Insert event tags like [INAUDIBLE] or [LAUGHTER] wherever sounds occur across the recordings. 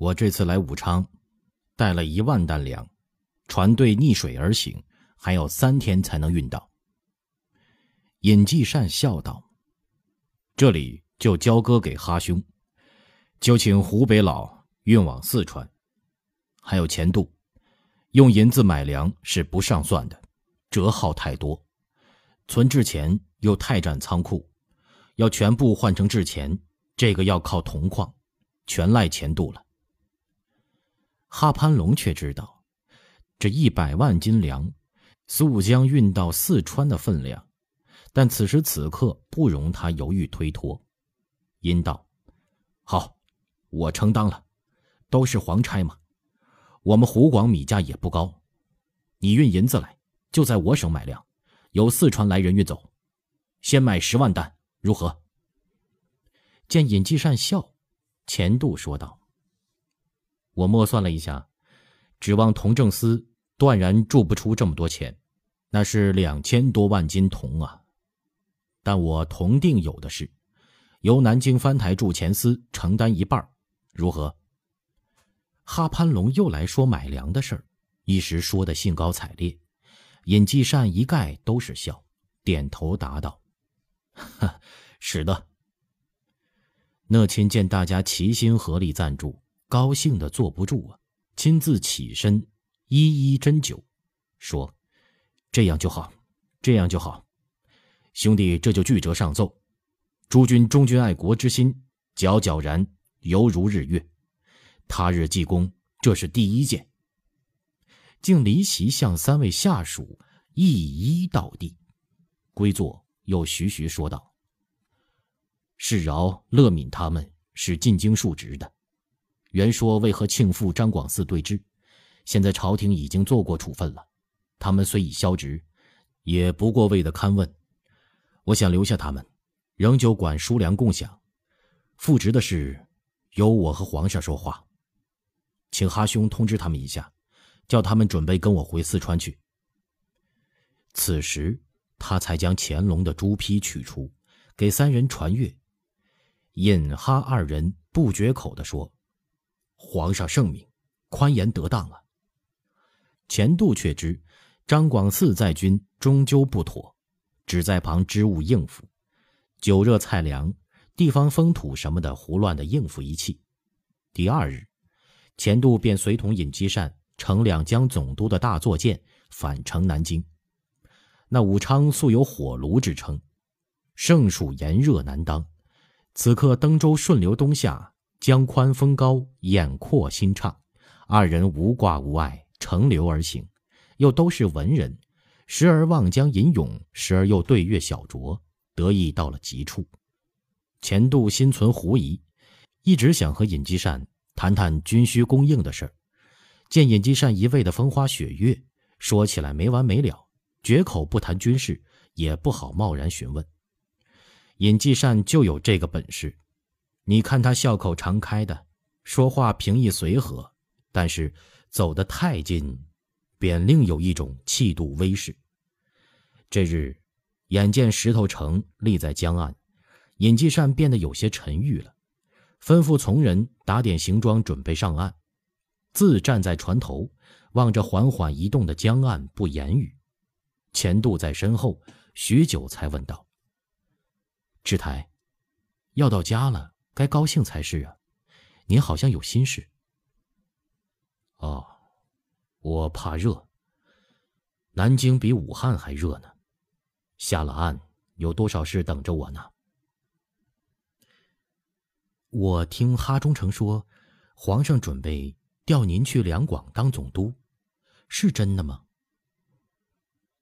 我这次来武昌，带了一万担粮，船队逆水而行，还要三天才能运到。尹继善笑道：“这里就交割给哈兄，就请湖北佬运往四川。还有钱度，用银子买粮是不上算的，折耗太多，存制钱又太占仓库，要全部换成制钱，这个要靠铜矿，全赖钱度了。”哈潘龙却知道，这一百万斤粮，速将运到四川的分量。但此时此刻不容他犹豫推脱，因道：“好，我承担了，都是皇差嘛。我们湖广米价也不高，你运银子来，就在我省买粮，由四川来人运走，先买十万担，如何？”见尹继善笑，钱度说道：“我默算了一下，指望铜政司断然铸不出这么多钱，那是两千多万斤铜啊。”但我同定有的是，由南京藩台驻钱司承担一半，如何？哈潘龙又来说买粮的事儿，一时说的兴高采烈。尹继善一概都是笑，点头答道：“ [LAUGHS] 哈，是的。”讷亲见大家齐心合力赞助，高兴的坐不住啊，亲自起身，一一斟酒，说：“这样就好，这样就好。”兄弟，这就具折上奏。诸君忠君爱国之心，皎皎然，犹如日月。他日济公，这是第一件。竟离席向三位下属一一道地，归坐，又徐徐说道：“世饶、乐敏他们是进京述职的，原说为何庆父张广嗣对质，现在朝廷已经做过处分了。他们虽已消职，也不过为的勘问。”我想留下他们，仍旧管输粮共享。复职的事，由我和皇上说话。请哈兄通知他们一下，叫他们准备跟我回四川去。此时，他才将乾隆的朱批取出，给三人传阅。尹哈二人不绝口地说：“皇上圣明，宽严得当啊。”钱度却知张广嗣在军，终究不妥。只在旁支吾应付，酒热菜凉，地方风土什么的胡乱的应付一气。第二日，钱度便随同尹继善乘两江总督的大坐舰返程南京。那武昌素有火炉之称，盛暑炎热难当。此刻登舟顺流东下，江宽风高，眼阔心畅，二人无挂无碍，乘流而行，又都是文人。时而望江吟咏，时而又对月小酌，得意到了极处。钱度心存狐疑，一直想和尹继善谈谈军需供应的事儿。见尹继善一味的风花雪月，说起来没完没了，绝口不谈军事，也不好贸然询问。尹继善就有这个本事，你看他笑口常开的，说话平易随和，但是走得太近。便另有一种气度威势。这日，眼见石头城立在江岸，尹继善变得有些沉郁了，吩咐从人打点行装，准备上岸，自站在船头，望着缓缓移动的江岸，不言语。钱度在身后，许久才问道：“志台，要到家了，该高兴才是啊，您好像有心事。”哦。我怕热。南京比武汉还热呢，下了岸有多少事等着我呢？我听哈中丞说，皇上准备调您去两广当总督，是真的吗？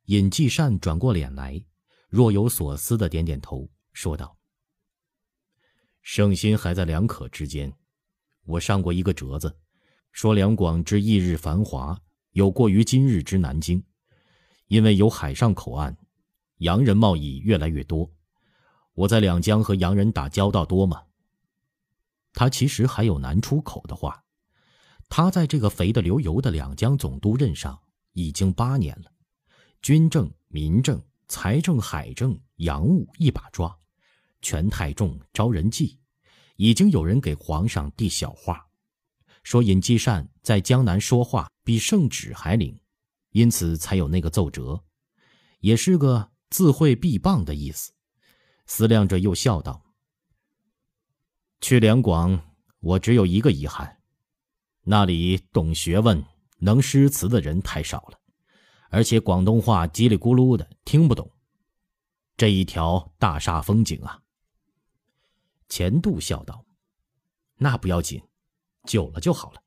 尹继善转过脸来，若有所思的点点头，说道：“圣心还在两可之间。我上过一个折子，说两广之翌日繁华。”有过于今日之南京，因为有海上口岸，洋人贸易越来越多。我在两江和洋人打交道多吗？他其实还有难出口的话。他在这个肥得流油的两江总督任上已经八年了，军政、民政、财政、海政、洋务一把抓，权太重，招人忌。已经有人给皇上递小话，说尹继善在江南说话比圣旨还灵，因此才有那个奏折，也是个自会必谤的意思。思量着，又笑道：“去两广，我只有一个遗憾，那里懂学问、能诗词的人太少了，而且广东话叽里咕噜的，听不懂。这一条大煞风景啊。”钱度笑道：“那不要紧，久了就好了。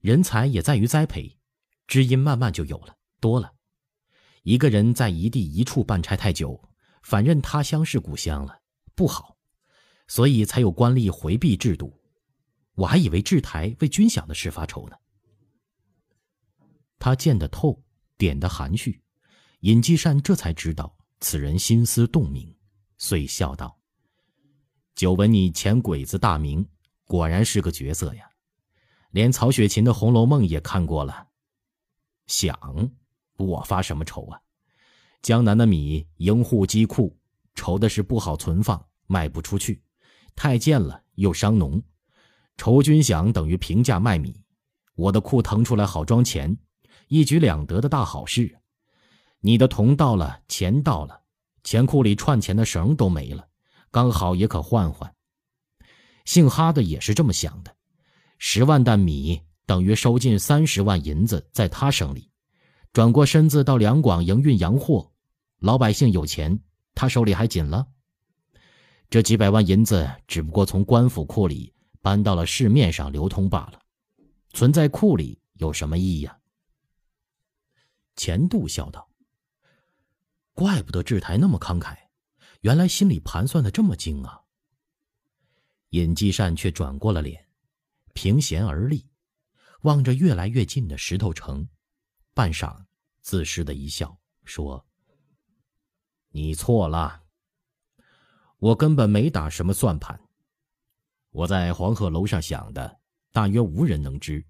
人才也在于栽培，知音慢慢就有了，多了。一个人在一地一处办差太久，反认他乡是故乡了，不好，所以才有官吏回避制度。我还以为制台为军饷的事发愁呢。”他见得透，点得含蓄，尹继善这才知道此人心思洞明，遂笑道。久闻你前鬼子大名，果然是个角色呀！连曹雪芹的《红楼梦》也看过了。想，我发什么愁啊？江南的米营户积库，愁的是不好存放，卖不出去，太贱了又伤农。筹军饷等于平价卖米，我的库腾出来好装钱，一举两得的大好事。你的铜到了，钱到了，钱库里串钱的绳都没了。刚好也可换换。姓哈的也是这么想的，十万担米等于收进三十万银子，在他省里，转过身子到两广营运洋货，老百姓有钱，他手里还紧了。这几百万银子只不过从官府库里搬到了市面上流通罢了，存在库里有什么意义啊？钱度笑道：“怪不得志台那么慷慨。”原来心里盘算的这么精啊！尹继善却转过了脸，平弦而立，望着越来越近的石头城，半晌，自失的一笑，说：“你错了，我根本没打什么算盘。我在黄鹤楼上想的，大约无人能知，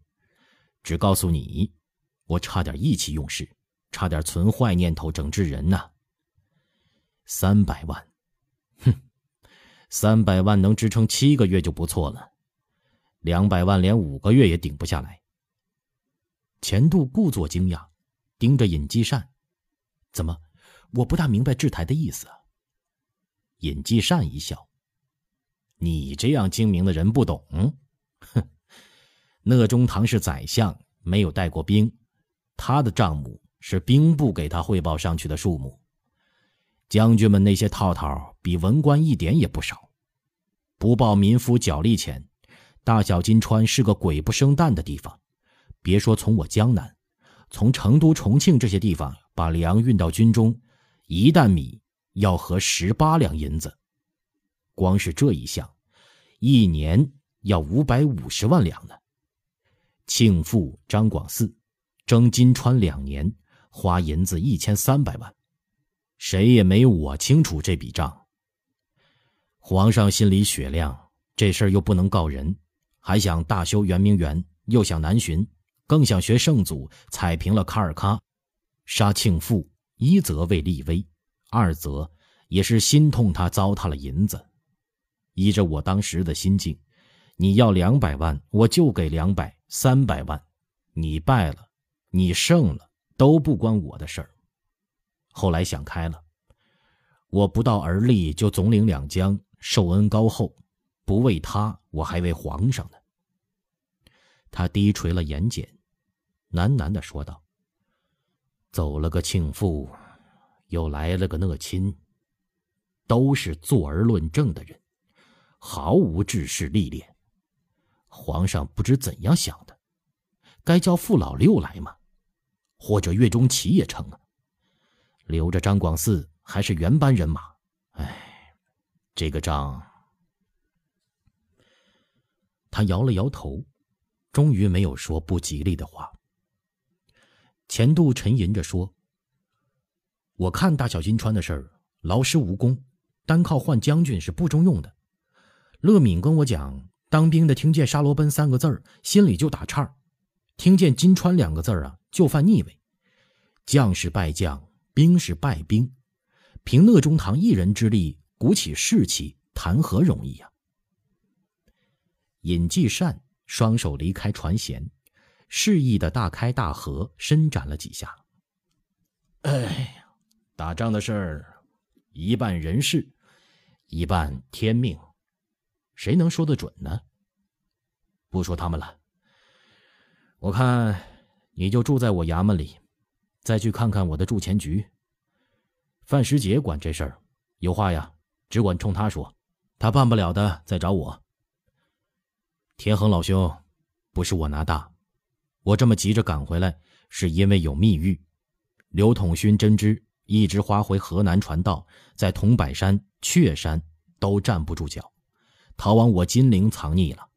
只告诉你，我差点意气用事，差点存坏念头整治人呢。”三百万，哼，三百万能支撑七个月就不错了，两百万连五个月也顶不下来。钱度故作惊讶，盯着尹继善：“怎么？我不大明白制台的意思？”尹继善一笑：“你这样精明的人不懂，哼，乐中堂是宰相，没有带过兵，他的账目是兵部给他汇报上去的数目。”将军们那些套套比文官一点也不少，不报民夫脚力钱，大小金川是个鬼不生蛋的地方。别说从我江南，从成都、重庆这些地方把粮运到军中，一担米要合十八两银子。光是这一项，一年要五百五十万两呢。庆父张广嗣征金川两年，花银子一千三百万。谁也没我清楚这笔账。皇上心里雪亮，这事儿又不能告人，还想大修圆明园，又想南巡，更想学圣祖踩平了卡尔喀，杀庆父。一则为立威，二则也是心痛他糟蹋了银子。依着我当时的心境，你要两百万，我就给两百、三百万。你败了，你胜了，都不关我的事儿。后来想开了，我不到而立就总领两江，受恩高厚，不为他，我还为皇上呢。他低垂了眼睑，喃喃的说道：“走了个庆父，又来了个讷亲，都是坐而论政的人，毫无治世历练。皇上不知怎样想的，该叫傅老六来吗？或者岳钟琪也成啊。”留着张广嗣还是原班人马，哎，这个账。他摇了摇头，终于没有说不吉利的话。钱度沉吟着说：“我看大小金川的事儿劳师无功，单靠换将军是不中用的。乐敏跟我讲，当兵的听见沙罗奔三个字儿，心里就打颤听见金川两个字儿啊，就犯腻味。将士败将。”兵是败兵，凭乐中堂一人之力鼓起士气，谈何容易呀？尹继善双手离开船舷，示意的大开大合，伸展了几下。哎呀，打仗的事儿，一半人事，一半天命，谁能说得准呢？不说他们了，我看你就住在我衙门里，再去看看我的驻前局。范时杰管这事儿，有话呀，只管冲他说，他办不了的再找我。天恒老兄，不是我拿大，我这么急着赶回来，是因为有密谕。刘统勋真知一枝花回河南传道，在桐柏山、雀山都站不住脚，逃往我金陵藏匿了。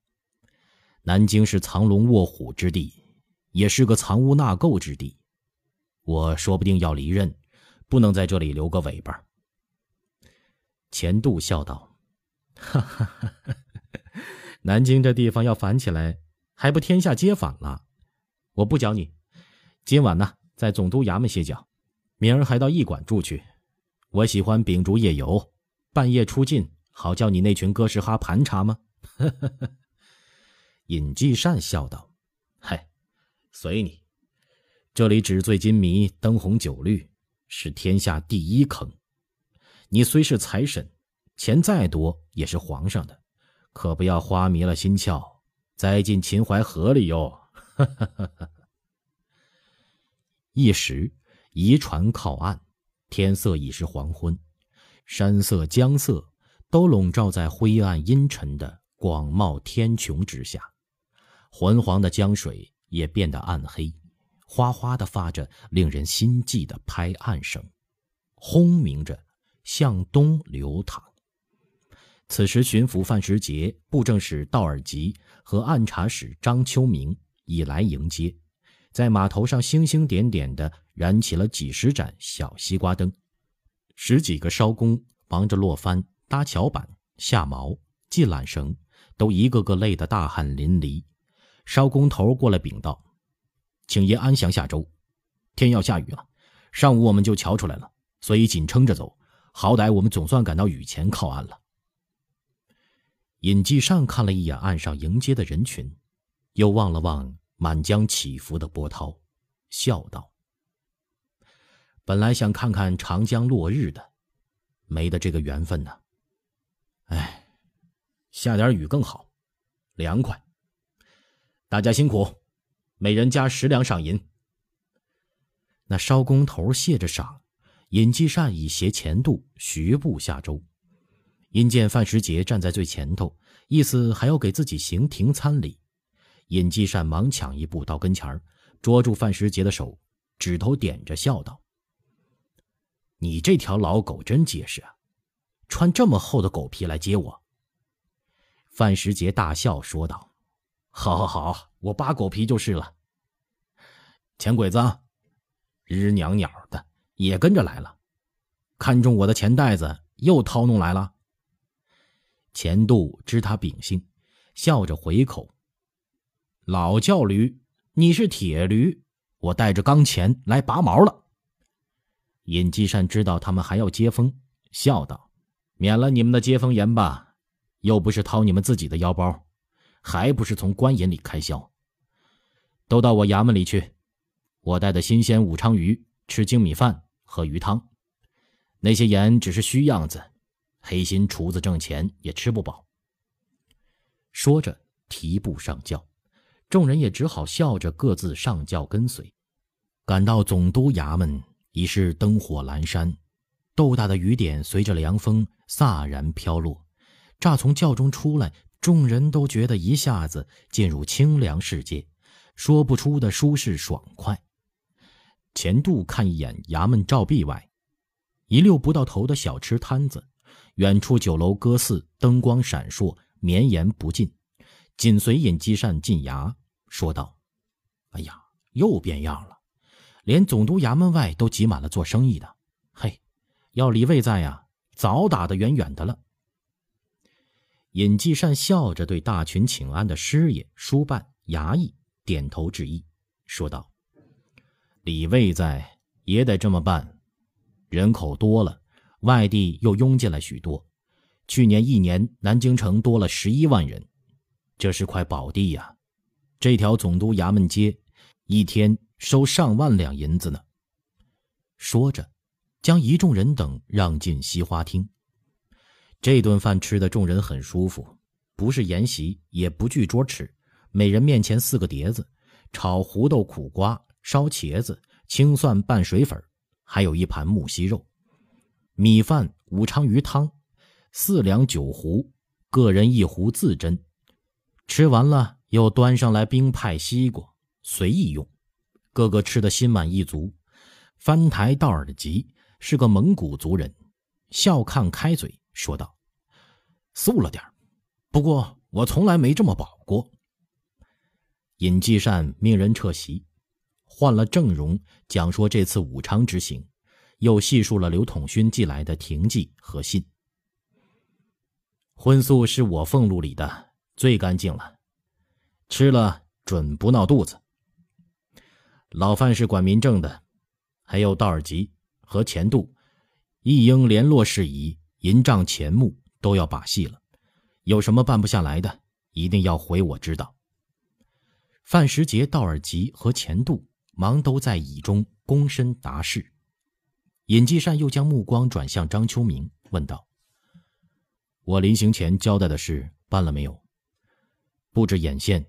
南京是藏龙卧虎之地，也是个藏污纳垢之地。我说不定要离任，不能在这里留个尾巴。钱度笑道：“哈哈哈，南京这地方要反起来，还不天下皆反了？我不教你，今晚呢，在总督衙门歇脚，明儿还到驿馆住去。我喜欢秉烛夜游，半夜出进，好叫你那群哥什哈盘查吗？”。[LAUGHS] 尹继善笑道：“嗨，随你。这里纸醉金迷、灯红酒绿，是天下第一坑。你虽是财神，钱再多也是皇上的，可不要花迷了心窍，栽进秦淮河里哟。[LAUGHS] ”一时，移船靠岸，天色已是黄昏，山色、江色都笼罩在灰暗阴沉的广袤天穹之下。浑黄的江水也变得暗黑，哗哗的发着令人心悸的拍岸声，轰鸣着向东流淌。此时，巡抚范时杰、布政使道尔吉和按察使张秋明已来迎接，在码头上星星点点的燃起了几十盏小西瓜灯，十几个艄工忙着落帆、搭桥板、下锚、系缆绳，都一个个累得大汗淋漓。艄工头过来禀道：“请爷安详下舟，天要下雨了。上午我们就瞧出来了，所以紧撑着走。好歹我们总算赶到雨前靠岸了。”尹继善看了一眼岸上迎接的人群，又望了望满江起伏的波涛，笑道：“本来想看看长江落日的，没得这个缘分呢。哎，下点雨更好，凉快。”大家辛苦，每人加十两赏银。那艄工头谢着赏，尹继善已携钱度徐步下舟。因见范时杰站在最前头，意思还要给自己行停餐礼。尹继善忙抢一步到跟前儿捉住范时杰的手，指头点着笑道：“你这条老狗真结实啊，穿这么厚的狗皮来接我。”范时杰大笑说道。好，好，好，我扒狗皮就是了。钱鬼子，日娘鸟的也跟着来了，看中我的钱袋子，又掏弄来了。钱度知他秉性，笑着回口：“老叫驴，你是铁驴，我带着钢钳来拔毛了。”尹继善知道他们还要接风，笑道：“免了你们的接风盐吧，又不是掏你们自己的腰包。”还不是从官银里开销。都到我衙门里去，我带的新鲜武昌鱼，吃精米饭，喝鱼汤。那些盐只是虚样子，黑心厨子挣钱也吃不饱。说着提步上轿，众人也只好笑着各自上轿跟随。赶到总督衙门，已是灯火阑珊，豆大的雨点随着凉风飒然飘落。乍从轿中出来。众人都觉得一下子进入清凉世界，说不出的舒适爽快。钱度看一眼衙门照壁外，一溜不到头的小吃摊子，远处酒楼歌肆灯光闪烁，绵延不尽。紧随尹继善进衙，说道：“哎呀，又变样了，连总督衙门外都挤满了做生意的。嘿，要李卫在呀，早打得远远的了。”尹继善笑着对大群请安的师爷、书办、衙役点头致意，说道：“李卫在也得这么办。人口多了，外地又拥进来许多。去年一年，南京城多了十一万人，这是块宝地呀，这条总督衙门街，一天收上万两银子呢。说着，将一众人等让进西花厅。这顿饭吃的众人很舒服，不是筵席，也不聚桌吃，每人面前四个碟子，炒胡豆、苦瓜、烧茄子、青蒜拌水粉，还有一盘木樨肉，米饭、武昌鱼汤，四两酒壶，个人一壶自斟。吃完了，又端上来冰派西瓜，随意用，个个吃得心满意足。翻台道尔吉是个蒙古族人，笑看开嘴说道：“素了点不过我从来没这么饱过。”尹继善命人撤席，换了郑容讲说这次武昌之行，又细述了刘统勋寄来的亭记和信。荤素是我俸禄里的最干净了，吃了准不闹肚子。老范是管民政的。还有道尔吉和钱度，一应联络事宜，银帐钱目都要把戏了。有什么办不下来的，一定要回我知道。范时杰、道尔吉和钱度忙都在椅中躬身答事。尹继善又将目光转向张秋明，问道：“我临行前交代的事办了没有？布置眼线，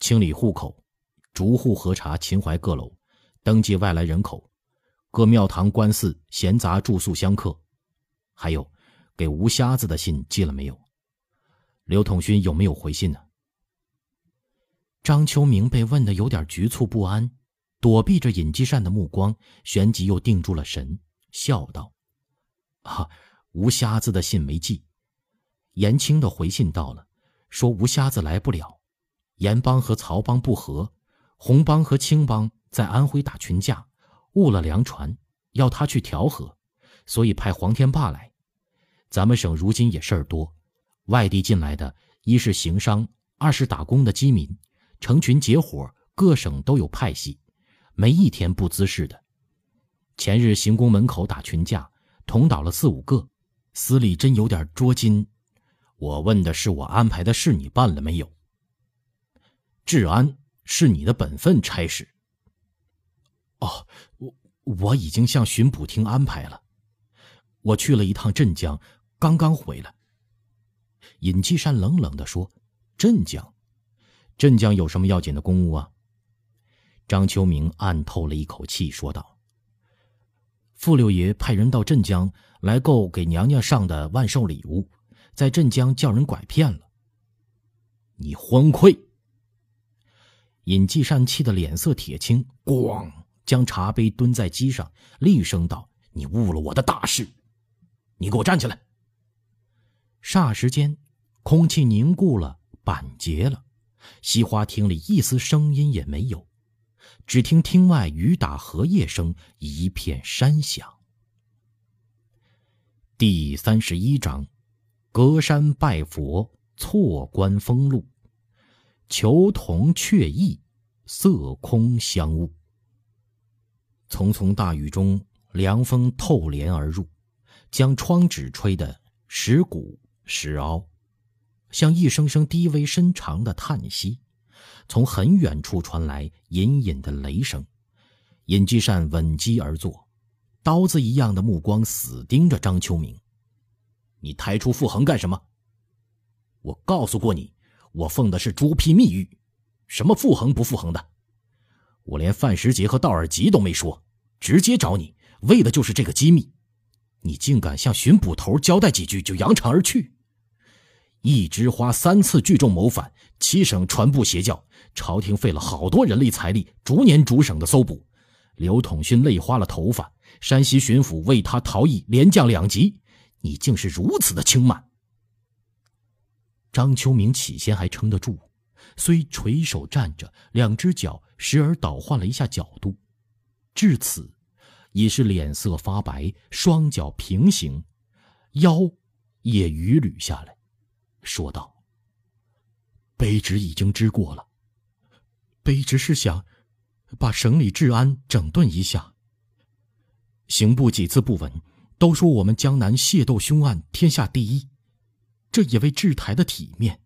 清理户口，逐户核查秦淮各楼，登记外来人口。”各庙堂、官寺、闲杂住宿香客，还有给吴瞎子的信寄了没有？刘统勋有没有回信呢？张秋明被问的有点局促不安，躲避着尹继善的目光，旋即又定住了神，笑道：“啊，吴瞎子的信没寄。严青的回信到了，说吴瞎子来不了，严帮和曹帮不和，红帮和青帮在安徽打群架。”误了粮船，要他去调和，所以派黄天霸来。咱们省如今也事儿多，外地进来的，一是行商，二是打工的饥民，成群结伙，各省都有派系，没一天不滋事的。前日行宫门口打群架，捅倒了四五个，司里真有点捉襟。我问的是我安排的事，你办了没有？治安是你的本分差事。哦，我我已经向巡捕厅安排了。我去了一趟镇江，刚刚回来。尹继善冷冷的说：“镇江，镇江有什么要紧的公务啊？”张秋明暗透了一口气，说道：“傅六爷派人到镇江来购给娘娘上的万寿礼物，在镇江叫人拐骗了。你昏聩！”尹继善气得脸色铁青，咣。将茶杯蹲在机上，厉声道：“你误了我的大事！你给我站起来！”霎时间，空气凝固了，板结了，西花厅里一丝声音也没有，只听厅外雨打荷叶声一片山响。第三十一章：隔山拜佛，错观风露；求同却异，色空相误。匆匆大雨中，凉风透帘而入，将窗纸吹得石鼓石凹，像一声声低微深长的叹息。从很远处传来隐隐的雷声。尹继善稳机而坐，刀子一样的目光死盯着张秋明：“你抬出傅恒干什么？我告诉过你，我奉的是朱批密谕，什么傅恒不傅恒的，我连范时杰和道尔吉都没说。”直接找你，为的就是这个机密。你竟敢向巡捕头交代几句就扬长而去，一枝花三次聚众谋反，七省传布邪教，朝廷费了好多人力财力，逐年逐省的搜捕。刘统勋累花了头发，山西巡抚为他逃逸，连降两级。你竟是如此的轻慢。张秋明起先还撑得住，虽垂手站着，两只脚时而倒换了一下角度，至此。已是脸色发白，双脚平行，腰也伛捋下来，说道：“卑职已经知过了。卑职是想把省里治安整顿一下。刑部几次不闻，都说我们江南械斗凶案天下第一，这也为治台的体面。